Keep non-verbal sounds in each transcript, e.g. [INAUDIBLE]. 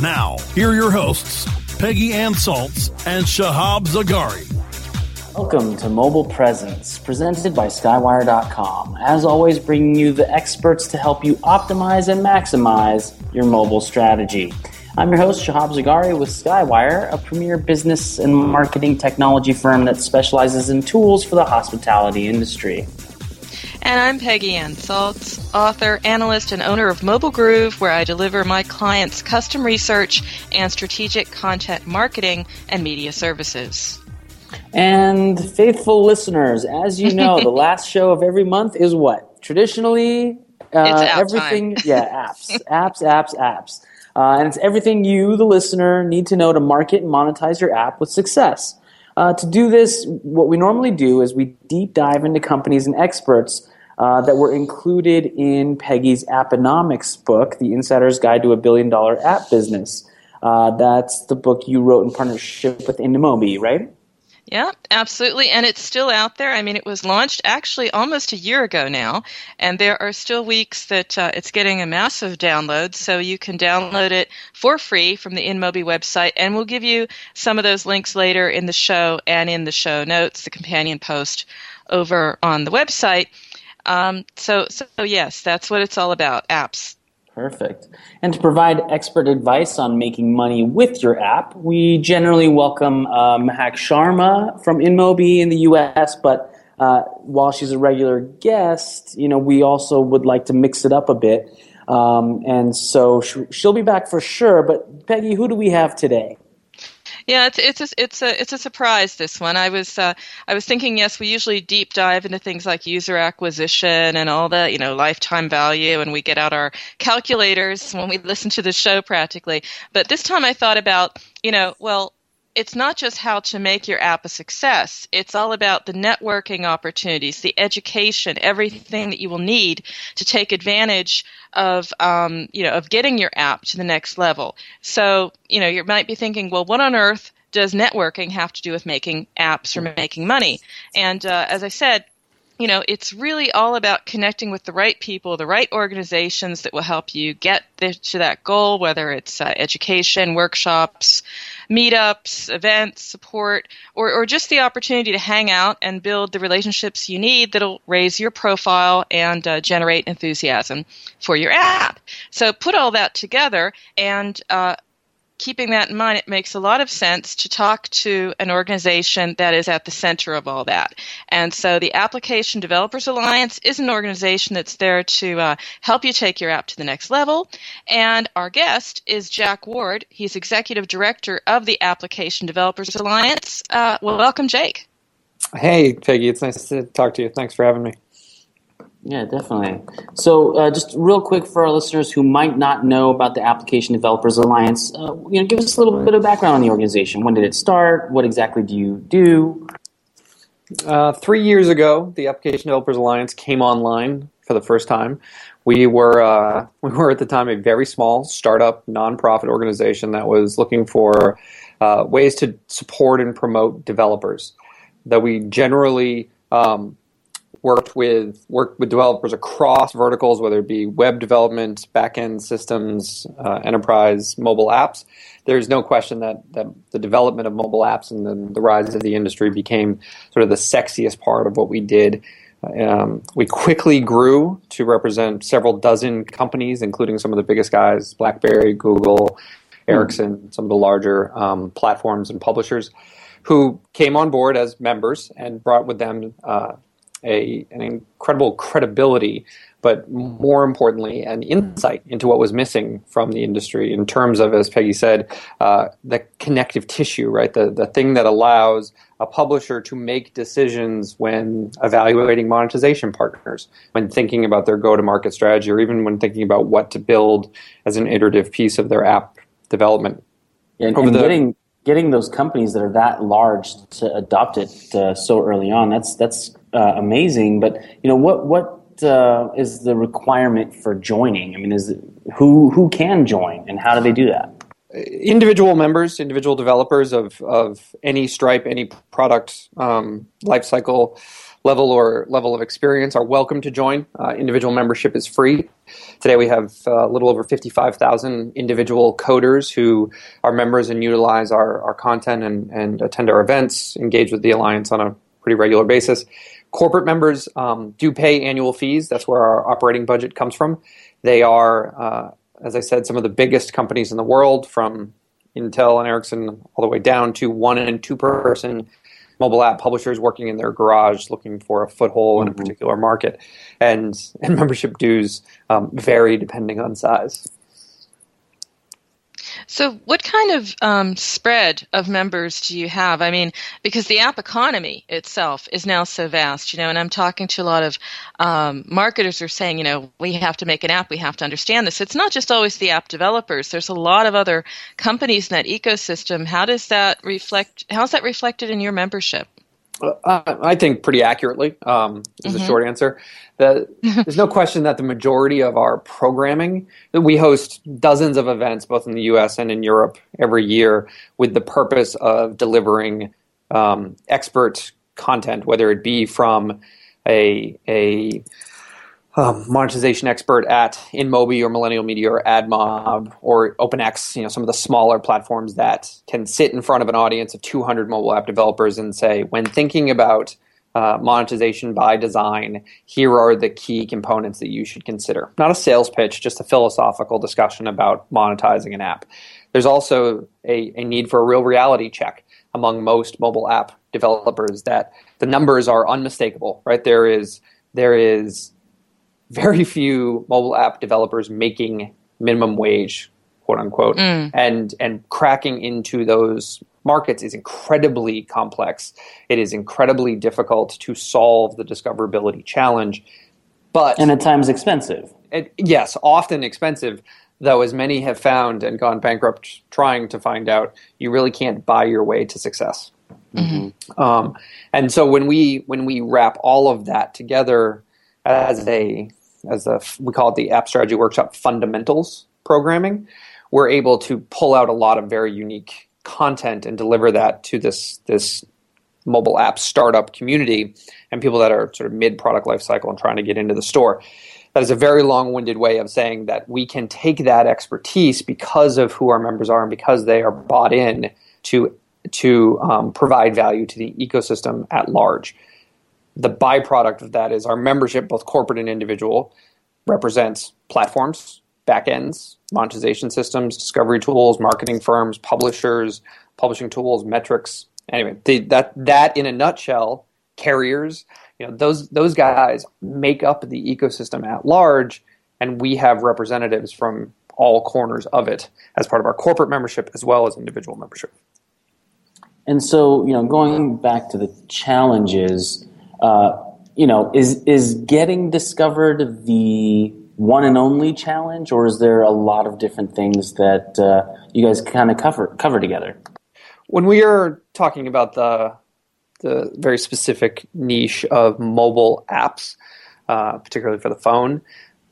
Now, here are your hosts, Peggy Ann Salz and Shahab Zagari. Welcome to Mobile Presence, presented by Skywire.com. As always, bringing you the experts to help you optimize and maximize your mobile strategy. I'm your host, Shahab Zagari with Skywire, a premier business and marketing technology firm that specializes in tools for the hospitality industry. And I'm Peggy Ann Salz, author, analyst, and owner of Mobile Groove, where I deliver my clients custom research and strategic content marketing and media services. And faithful listeners, as you know, the [LAUGHS] last show of every month is what? Traditionally, uh, everything, yeah, apps, apps, apps, apps. Uh, and it's everything you, the listener, need to know to market and monetize your app with success. Uh, to do this, what we normally do is we deep dive into companies and experts uh, that were included in Peggy's Apponomics book, The Insider's Guide to a Billion Dollar App Business. Uh, that's the book you wrote in partnership with InMobi, right? Yeah, absolutely. And it's still out there. I mean, it was launched actually almost a year ago now, and there are still weeks that uh, it's getting a massive download. So you can download it for free from the InMobi website, and we'll give you some of those links later in the show and in the show notes, the companion post over on the website. Um, so, so yes, that's what it's all about. Apps. Perfect. And to provide expert advice on making money with your app, we generally welcome uh, Mahak Sharma from InMobi in the U.S. But uh, while she's a regular guest, you know, we also would like to mix it up a bit. Um, and so she'll be back for sure. But Peggy, who do we have today? Yeah, it's it's a, it's a it's a surprise. This one, I was uh, I was thinking. Yes, we usually deep dive into things like user acquisition and all the you know, lifetime value, and we get out our calculators when we listen to the show practically. But this time, I thought about, you know, well, it's not just how to make your app a success. It's all about the networking opportunities, the education, everything that you will need to take advantage of, um, you know, of getting your app to the next level. So, you know, you might be thinking, well, what on earth does networking have to do with making apps or making money? And uh, as I said, you know, it's really all about connecting with the right people, the right organizations that will help you get to that goal, whether it's uh, education, workshops, meetups, events, support, or, or just the opportunity to hang out and build the relationships you need that'll raise your profile and uh, generate enthusiasm for your app. So put all that together and uh, keeping that in mind, it makes a lot of sense to talk to an organization that is at the center of all that. And so the Application Developers Alliance is an organization that's there to uh, help you take your app to the next level. And our guest is Jake Ward. He's executive director of the Application Developers Alliance. Uh, well, welcome, Jake. Hey, Peggy. It's nice to talk to you. Thanks for having me. Yeah, definitely. So, uh, just real quick for our listeners who might not know about the Application Developers Alliance, uh, you know, give us a little bit of background on the organization. When did it start? What exactly do you do? Uh, three years ago, the Application Developers Alliance came online for the first time. We were uh, [LAUGHS] we were at the time a very small startup nonprofit organization that was looking for uh, ways to support and promote developers. That we generally um, worked with worked with developers across verticals, whether it be web development, backend systems, uh, enterprise, mobile apps. There's no question that, that the development of mobile apps and the, the rise of the industry became sort of the sexiest part of what we did. Um, we quickly grew to represent several dozen companies, including some of the biggest guys: BlackBerry, Google, Ericsson, mm. some of the larger um, platforms and publishers, who came on board as members and brought with them uh, a, an incredible credibility, but more importantly, an insight into what was missing from the industry in terms of, as Peggy said, uh, the connective tissue, right? The, the thing that allows a publisher to make decisions when evaluating monetization partners, when thinking about their go to market strategy, or even when thinking about what to build as an iterative piece of their app development. And, and the, getting getting those companies that are that large to adopt it uh, so early on that's that's uh, amazing. But you know, what what uh, is the requirement for joining? I mean, is it, who who can join, and how do they do that? Individual members, individual developers of of any Stripe, any product um, lifecycle level or level of experience are welcome to join. Uh, individual membership is free. Today we have uh, a little over 55,000 individual coders who are members and utilize our, our content and, and attend our events, engage with the Alliance on a pretty regular basis. Corporate members um, do pay annual fees. That's where our operating budget comes from. They are, uh, as I said, some of the biggest companies in the world, from Intel and Ericsson all the way down to one and two person mobile app publishers working in their garage looking for a foothold mm-hmm. in a mm-hmm. particular market. And, [LAUGHS] and membership dues um, vary depending on size. So, what kind of um, spread of members do you have? I mean, because the app economy itself is now so vast, you know, and I'm talking to a lot of um, marketers who are saying, you know, we have to make an app, we have to understand this. It's not just always the app developers. There's a lot of other companies in that ecosystem. How does that reflect? How's that reflected in your membership? Uh, I think pretty accurately um, is mm-hmm. the short answer. The, [LAUGHS] there's no question that the majority of our programming that we host dozens of events both in the U.S. and in Europe every year with the purpose of delivering um, expert content, whether it be from a a um, monetization expert at InMobi or Millennial Media or AdMob or OpenX, you know, some of the smaller platforms that can sit in front of an audience of 200 mobile app developers and say, when thinking about uh, monetization by design, here are the key components that you should consider. Not a sales pitch, just a philosophical discussion about monetizing an app. There's also a, a need for a real reality check among most mobile app developers that the numbers are unmistakable, right? There is there is very few mobile app developers making minimum wage, quote unquote, mm. and and cracking into those markets is incredibly complex. It is incredibly difficult to solve the discoverability challenge, but and at times expensive. It, yes, often expensive. Though, as many have found and gone bankrupt trying to find out, you really can't buy your way to success. Mm-hmm. Um, and so when we when we wrap all of that together as a as a we call it the App Strategy Workshop Fundamentals programming, we're able to pull out a lot of very unique content and deliver that to this this mobile app startup community and people that are sort of mid product life cycle and trying to get into the store. That is a very long winded way of saying that we can take that expertise because of who our members are and because they are bought in to to um, provide value to the ecosystem at large the byproduct of that is our membership, both corporate and individual, represents platforms, backends, monetization systems, discovery tools, marketing firms, publishers, publishing tools, metrics. Anyway, the, that that in a nutshell, carriers, you know, those those guys make up the ecosystem at large, and we have representatives from all corners of it as part of our corporate membership as well as individual membership. And so, you know, going back to the challenges, uh, you know, is is getting discovered the one and only challenge, or is there a lot of different things that uh, you guys kind of cover cover together? When we are talking about the the very specific niche of mobile apps, uh, particularly for the phone,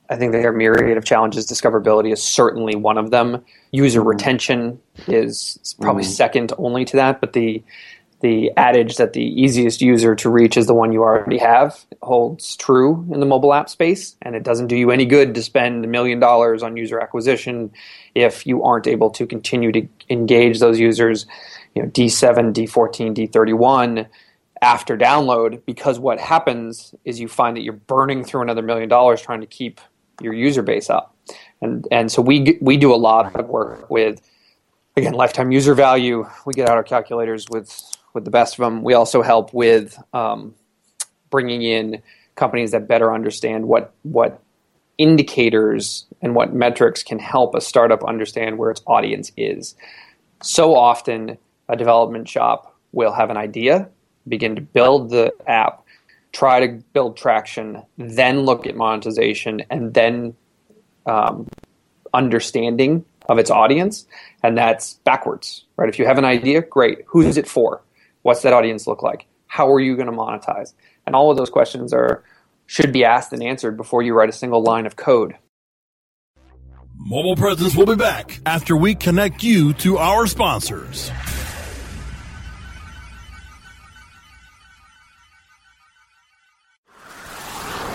I think there are myriad of challenges. Discoverability is certainly one of them. User retention is probably mm-hmm. second only to that, but the the adage that the easiest user to reach is the one you already have holds true in the mobile app space, and it doesn't do you any good to spend a million dollars on user acquisition if you aren't able to continue to engage those users, you know, D7, D14, D31 after download because what happens is you find that you're burning through another million dollars trying to keep your user base up. And and so we we do a lot of work with again lifetime user value. We get out our calculators with with the best of them. We also help with um, bringing in companies that better understand what what indicators and what metrics can help a startup understand where its audience is. So often, a development shop will have an idea, begin to build the app, try to build traction, then look at monetization, and then um, understanding of its audience. And that's backwards, right? If you have an idea, great. Who is it for? What's that audience look like? How are you going to monetize? And all of those questions are should be asked and answered before you write a single line of code. Mobile Presence will be back after we connect you to our sponsors.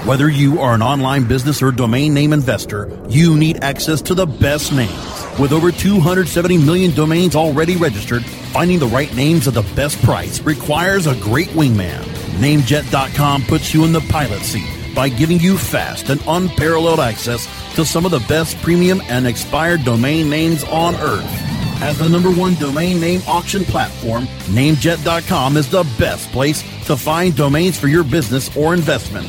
Whether you are an online business or domain name investor, you need access to the best names. With over 270 million domains already registered, finding the right names at the best price requires a great wingman. Namejet.com puts you in the pilot seat by giving you fast and unparalleled access to some of the best premium and expired domain names on earth. As the number one domain name auction platform, Namejet.com is the best place to find domains for your business or investment.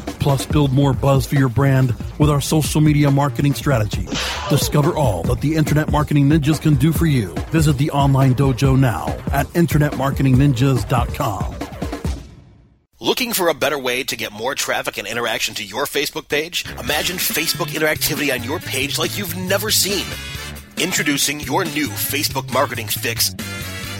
plus build more buzz for your brand with our social media marketing strategy. Discover all that the Internet Marketing Ninjas can do for you. Visit the online dojo now at InternetMarketingNinjas.com. Looking for a better way to get more traffic and interaction to your Facebook page? Imagine Facebook interactivity on your page like you've never seen. Introducing your new Facebook marketing fix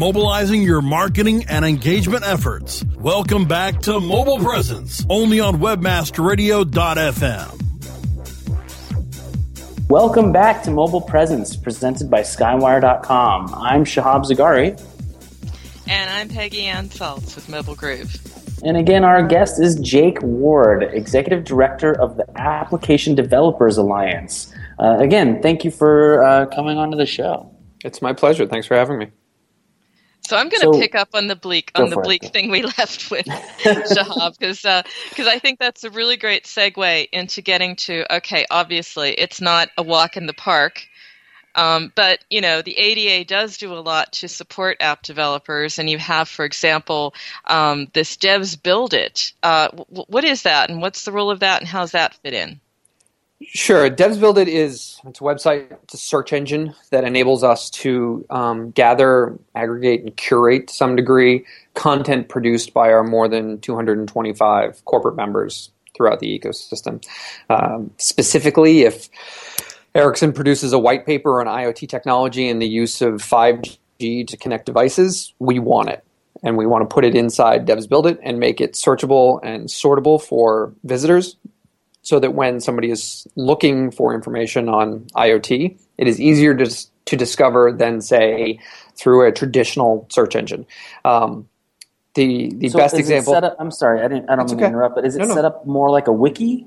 mobilizing your marketing and engagement efforts. Welcome back to Mobile Presence, only on webmasterradio.fm. Welcome back to Mobile Presence, presented by Skywire.com. I'm Shahab Zagari. And I'm Peggy Ann Salz with Mobile Groove. And again, our guest is Jake Ward, Executive Director of the Application Developers Alliance. Uh, again, thank you for uh, coming onto the show. It's my pleasure. Thanks for having me. So I'm going to so, pick up on the bleak on the bleak it. thing we [LAUGHS] left with [LAUGHS] Shahab because because uh, I think that's a really great segue into getting to okay. Obviously, it's not a walk in the park Um, but you know, the ADA does do a lot to support app developers, and you have, for example, um, this Devs Build It. Uh, w- what is that, and what's the role of that, and how does that fit in? Sure. Devs Build It is it's a website, it's a search engine that enables us to um, gather, aggregate, and curate to some degree content produced by our more than 225 corporate members throughout the ecosystem. Um, specifically, if Ericsson produces a white paper on IoT technology and the use of 5G to connect devices, we want it. And we want to put it inside Devs Build It and make it searchable and sortable for visitors so that when somebody is looking for information on IoT, it is easier to, to discover than, say, through a traditional search engine. Um, the the So best example. up- I'm sorry, I didn't. I don't mean to interrupt, but is it No, no. set up more like a wiki,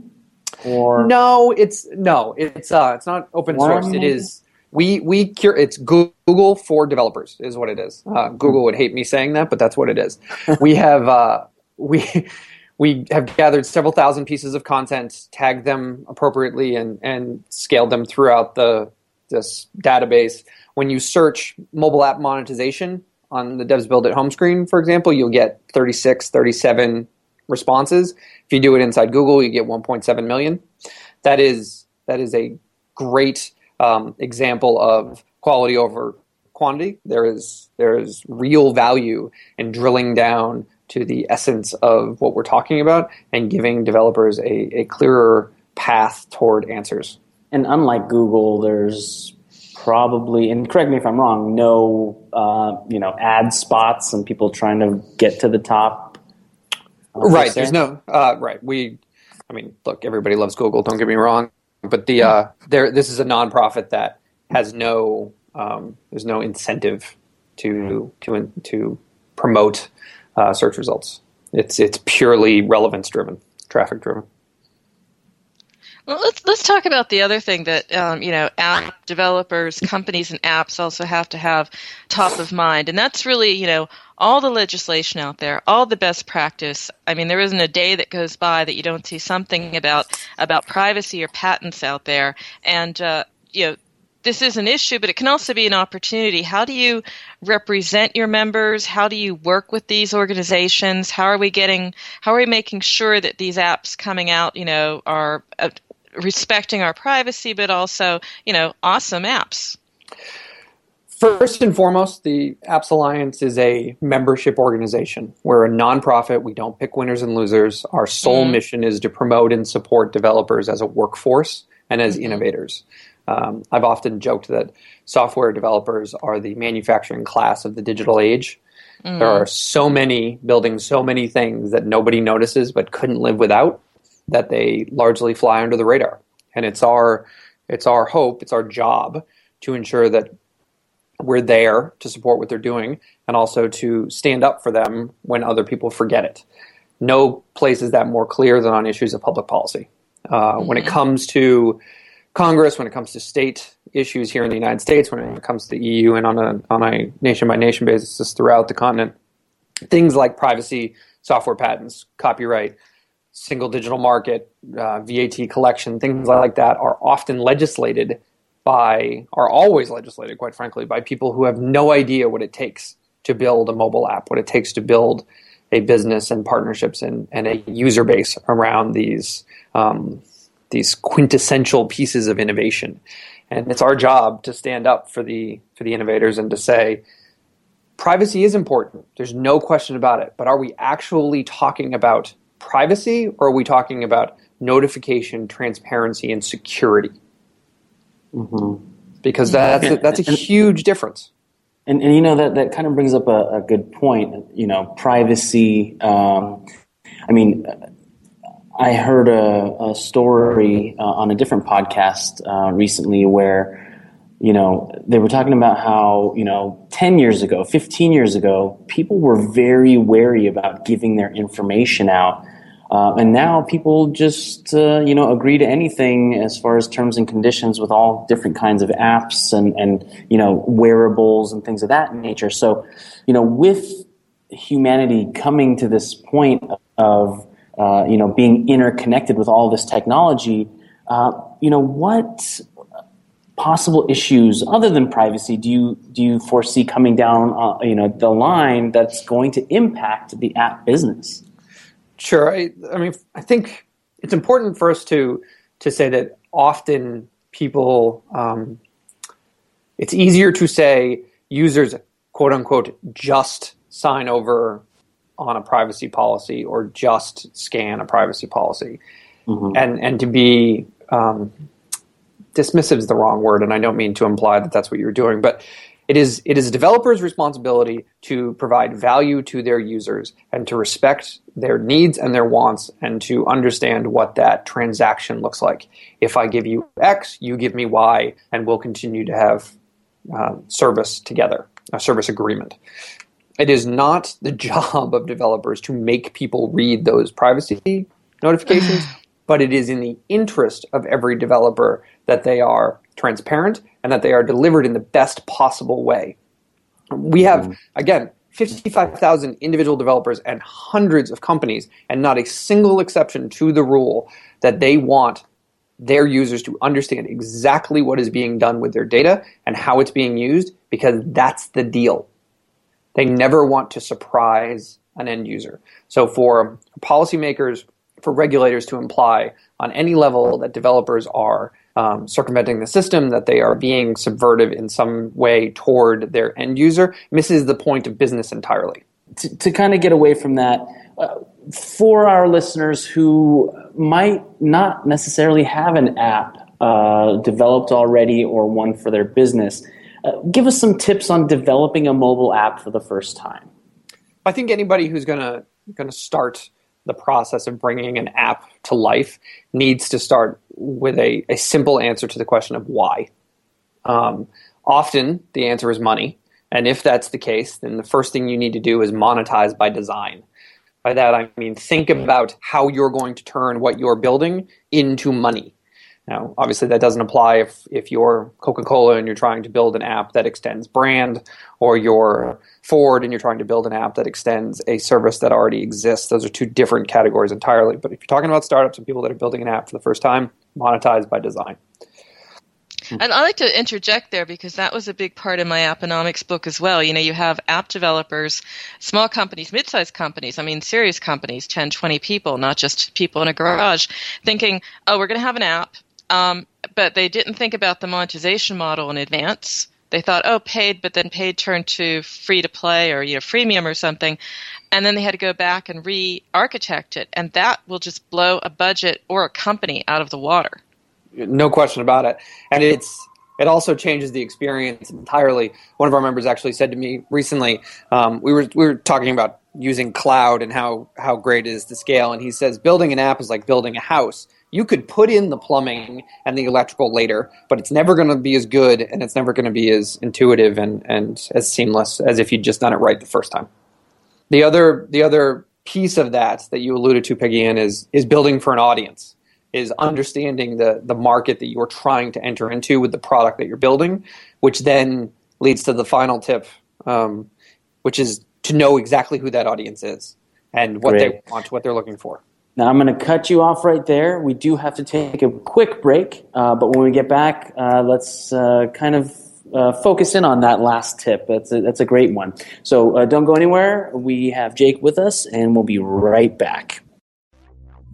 or No, it's no, it's uh, it's not open source. It is we we cure. It's Google for developers is what it is. Uh, Google would hate me saying that, but that's what it is. [LAUGHS] we have uh, we we have gathered several thousand pieces of content, tagged them appropriately, and and scaled them throughout the this database. When you search mobile app monetization on the Devs Build It home screen, for example, you'll get 36, 37 responses. If you do it inside Google, you get 1.7 million. That is that is a great um, example of quality over quantity. There is there is real value in drilling down to the essence of what we're talking about and giving developers a, a clearer path toward answers. and unlike Google, there's probably and correct me if I'm wrong. No, uh, you know, ad spots and people trying to get to the top. uh, right there's no uh, right we i mean look everybody loves google don't get me wrong but the uh, there this is a nonprofit that has no um, there's no incentive to to to promote uh, search results it's it's purely relevance driven traffic driven Well, let's let's talk about the other thing that um, you know app developers, companies, and apps also have to have top of mind, and that's really you know all the legislation out there, all the best practice. I mean, there isn't a day that goes by that you don't see something about about privacy or patents out there, and uh, you know. This is an issue, but it can also be an opportunity. How do you represent your members? How do you work with these organizations? How are we getting? How are we making sure that these apps coming out, you know, are uh, respecting our privacy, but also, you know, awesome apps. First and foremost, the Apps Alliance is a membership organization. We're a nonprofit. We don't pick winners and losers. Our sole Mhm. mission is to promote and support developers as a workforce and as innovators. Um, I've often joked that software developers are the manufacturing class of the digital age. There are so many building so many things that nobody notices but couldn't live without that they largely fly under the radar. And it's our it's our hope, it's our job to ensure that we're there to support what they're doing and also to stand up for them when other people forget it. No place is that more clear than on issues of public policy. Uh, When it comes to Congress, when it comes to state issues here in the United States, when it comes to the EU, and on a on a nation by nation basis throughout the continent, things like privacy, software patents, copyright, single digital market, uh, VAT collection, things like that are often legislated by, are always legislated, quite frankly, by people who have no idea what it takes to build a mobile app, what it takes to build a business and partnerships and, and a user base around these um, these quintessential pieces of innovation. And it's our job to stand up for the for the innovators and to say, privacy is important. There's no question about it. But are we actually talking about privacy or are we talking about notification, transparency, and security? Mm-hmm. Because that's a, that's a huge difference. And, and you know that that kind of brings up a, a good point. You know, privacy. Um, I mean, I heard a, a story uh, on a different podcast uh, recently where you know they were talking about how you know 10 years ago 15 years ago people were very wary about giving their information out uh, and now people just uh, you know agree to anything as far as terms and conditions with all different kinds of apps and and you know wearables and things of that nature. So you know with humanity coming to this point of uh, you know being interconnected with all this technology uh, you know what possible issues other than privacy do you do you foresee coming down uh, you know the line that's going to impact the app business? Sure. I, I mean, I think it's important for us to to say that often people um, it's easier to say users quote unquote just sign over on a privacy policy or just scan a privacy policy mm-hmm. and and to be um, dismissive is the wrong word, and I don't mean to imply that that's what you're doing, but it is it is a developer's responsibility to provide value to their users and to respect their needs and their wants and to understand what that transaction looks like. If I give you X, you give me Y, and we'll continue to have uh, service together, a service agreement. It is not the [LAUGHS] job of developers to make people read those privacy notifications, [SIGHS] but it is in the interest of every developer that they are transparent and that they are delivered in the best possible way. We have, mm. again, 55,000 individual developers and hundreds of companies, and not a single exception to the rule that they want their users to understand exactly what is being done with their data and how it's being used because that's the deal. They never want to surprise an end user. So for policymakers, for regulators to imply on any level that developers are um, circumventing the system, that they are being subversive in some way toward their end user, misses the point of business entirely. To, to kind of get away from that, uh, for our listeners who might not necessarily have an app uh, developed already or one for their business, uh, give us some tips on developing a mobile app for the first time. I think anybody who's going to going to start the process of bringing an app to life needs to start with a, a simple answer to the question of why. Um, often the answer is money. And if that's the case, then the first thing you need to do is monetize by design. By that, I mean think about how you're going to turn what you're building into money. Now, obviously, that doesn't apply if, if you're Coca Cola and you're trying to build an app that extends brand, or you're Ford and you're trying to build an app that extends a service that already exists. Those are two different categories entirely. But if you're talking about startups and people that are building an app for the first time, monetize by design. Hmm. And I like to interject there because that was a big part of my Apponomics book as well. You know, you have app developers, small companies, mid-sized companies, I mean serious companies, 10, 20 people, not just people in a garage, thinking, oh, we're going to have an app um, but they didn't think about the monetization model in advance. They thought, oh, paid, but then paid turned to free to play or you know freemium or something, and then they had to go back and re-architect it, and that will just blow a budget or a company out of the water. No question about it, and it's it also changes the experience entirely. One of our members actually said to me recently, um, we were we were talking about using cloud and how how great it is to scale, and he says building an app is like building a house you could put in the plumbing and the electrical later, but it's never going to be as good and it's never going to be as intuitive and, and as seamless as if you'd just done it right the first time. The other the other piece of that that you alluded to, Peggy Ann, is is building for an audience, is understanding the the market that you're trying to enter into with the product that you're building, which then leads to the final tip, um, which is to know exactly who that audience is and what Great. they want, what they're looking for. Now, I'm going to cut you off right there. We do have to take a quick break, uh, but when we get back, uh, let's uh, kind of uh, focus in on that last tip. That's a, that's a great one. So uh, don't go anywhere. We have Jake with us, and we'll be right back.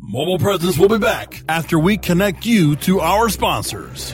Mobile Presence will be back after we connect you to our sponsors.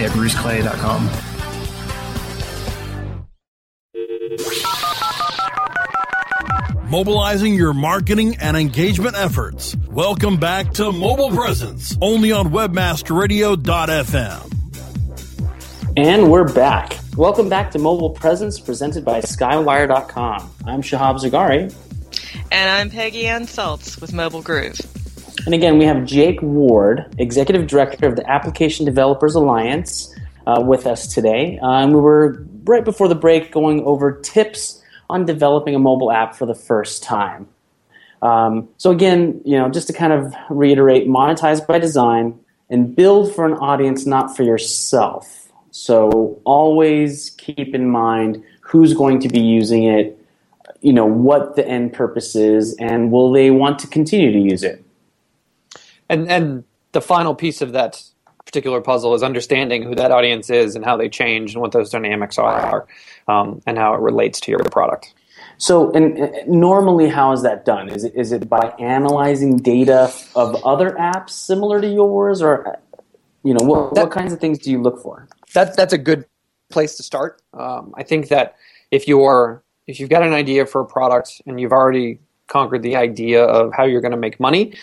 at bruceclay.com. Mobilizing your marketing and engagement efforts. Welcome back to Mobile Presence, only on webmasterradio.fm. And we're back. Welcome back to Mobile Presence presented by Skywire.com. I'm Shahab Zagari. And I'm Peggy Ann Salz with Mobile Groove. And again, we have Jake Ward, Executive Director of the Application Developers Alliance, uh, with us today. Uh, and we were right before the break going over tips on developing a mobile app for the first time. Um, so again, you know, just to kind of reiterate, monetize by design and build for an audience, not for yourself. So always keep in mind who's going to be using it, you know, what the end purpose is, and will they want to continue to use it. And and the final piece of that particular puzzle is understanding who that audience is and how they change and what those dynamics are, um, and how it relates to your product. So, and, and normally, how is that done? Is it is it by analyzing data of other apps similar to yours, or you know, what, that, what kinds of things do you look for? That that's a good place to start. Um, I think that if you're if you've got an idea for a product and you've already conquered the idea of how you're going to make money,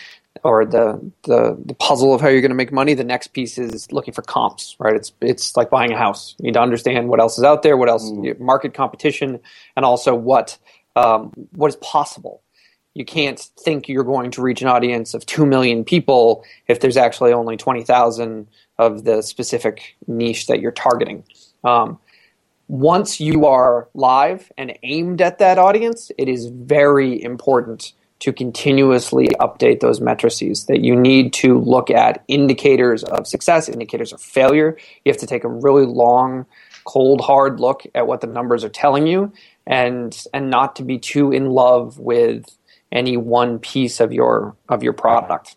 or the, the the puzzle of how you're going to make money. The next piece is looking for comps, right? It's it's like buying a house. You need to understand what else is out there, what else mm. market competition, and also what um, what is possible. You can't think you're going to reach an audience of two million people if there's actually only twenty thousand of the specific niche that you're targeting. Um, once you are live and aimed at that audience, it is very important to continuously update those matrices, that you need to look at indicators of success, indicators of failure. You have to take a really long, cold, hard look at what the numbers are telling you and and not to be too in love with any one piece of your of your product.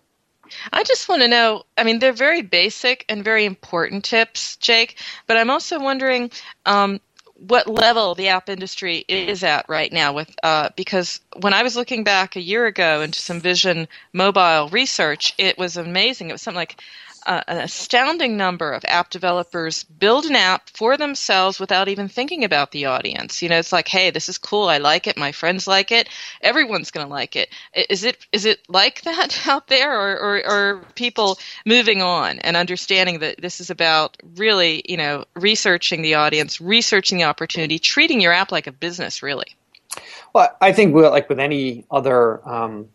I just want to know. I mean, they're very basic and very important tips, Jake. But I'm also wondering, um, what level the app industry is at right now with uh, because when I was looking back a year ago into some Vision mobile research, it was amazing. It was something like uh, an astounding number of app developers build an app for themselves without even thinking about the audience. You know, it's like, hey, this is cool. I like it. My friends like it. Everyone's going to like it. Is it is it like [LAUGHS] that out there, or, or, or people moving on and understanding that this is about really, you know, researching the audience, researching the opportunity, treating your app like a business, really? Well, I think like with any other um,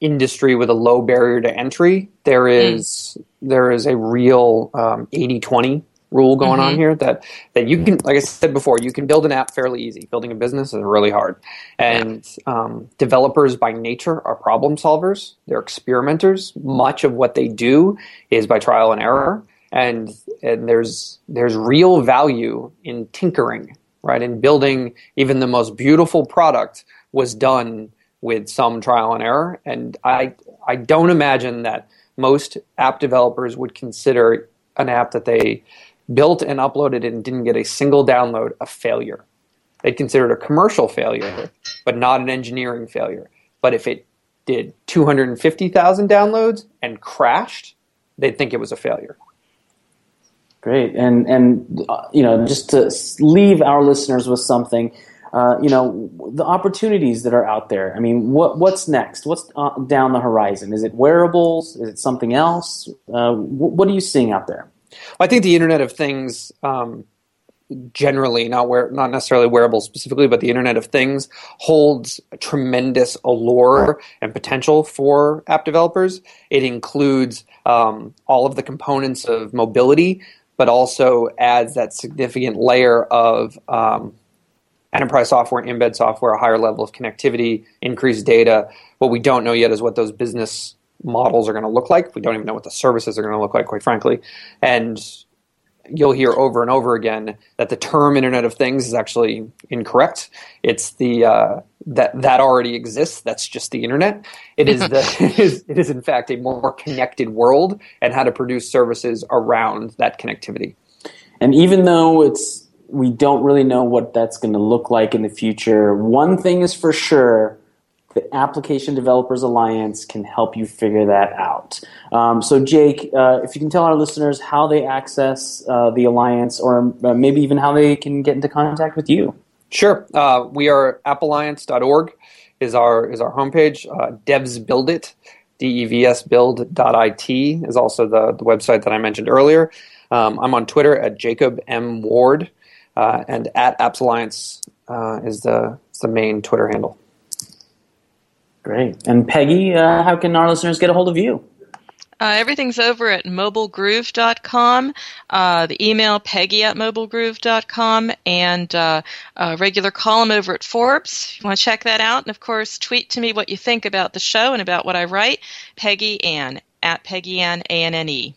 industry with a low barrier to entry, there is mm. there is a real um, 80-20 rule going mm-hmm. on here that that you can like I said before, you can build an app fairly easy. Building a business is really hard. And um, developers by nature are problem solvers. They're experimenters. Much of what they do is by trial and error. And and there's there's real value in tinkering, right? In building even the most beautiful product was done with some trial and error. And I I don't imagine that most app developers would consider an app that they built and uploaded and didn't get a single download a failure. They'd consider it a commercial failure, but not an engineering failure. But if it did 250,000 downloads and crashed, they'd think it was a failure. Great, and and uh, you know, just to leave our listeners with something, uh, you know, the opportunities that are out there. I mean, what what's next? What's uh, down the horizon? Is it wearables? Is it something else? Uh, what are you seeing out there? I think the Internet of Things. Um, generally not wear not necessarily wearables specifically but the internet of things holds tremendous allure and potential for app developers it includes um, all of the components of mobility but also adds that significant layer of um, enterprise software embed software a higher level of connectivity increased data what we don't know yet is what those business models are going to look like we don't even know what the services are going to look like quite frankly and you'll hear over and over again that the term Internet of Things is actually incorrect. It's the uh, that that already exists. That's just the internet. It is the [LAUGHS] it is, it is in fact a more connected world and how to produce services around that connectivity. And even though it's we don't really know what that's going to look like in the future, one thing is for sure the Application Developers Alliance can help you figure that out. Um, so, Jake, uh, if you can tell our listeners how they access uh, the Alliance or uh, maybe even how they can get into contact with you. Sure. Uh, we are appalliance.org is our, is our homepage. Uh, devs Build It, D-E-V-S build.it is also the, the website that I mentioned earlier. Um, I'm on Twitter at Jacob M. Ward, uh, and at Apps Alliance is, the, is the main Twitter handle. Great. And Peggy, uh, how can our listeners get a hold of you? Uh, everything's over at mobilegroove.com. Uh, the email peggy at mobilegroove.com and uh, a regular column over at Forbes. If you want to check that out. And of course, tweet to me what you think about the show and about what I write. Peggy Anne at Peggy Anne, A N N E.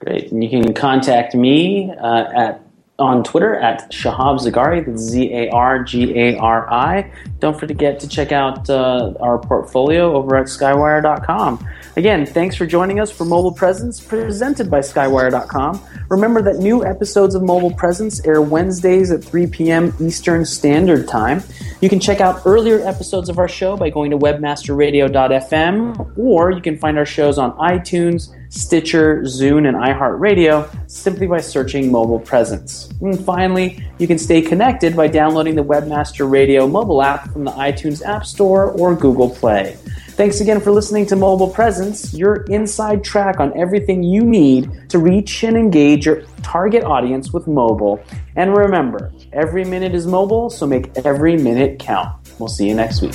Great. And you can contact me uh, at on Twitter at Shahab Zargari, that's Z A R G A R I. Don't forget to check out uh, our portfolio over at Skywire.com. Again, thanks for joining us for Mobile Presence, presented by Skywire.com. Remember that new episodes of Mobile Presence air Wednesdays at 3 p.m. Eastern Standard Time. You can check out earlier episodes of our show by going to webmasterradio.fm, or you can find our shows on iTunes, Stitcher, Zune, and iHeartRadio simply by searching Mobile Presence. And finally, you can stay connected by downloading the Webmaster Radio mobile app from the iTunes App Store or Google Play. Thanks again for listening to Mobile Presence, your inside track on everything you need to reach and engage your target audience with mobile. And remember, every minute is mobile, so make every minute count. We'll see you next week.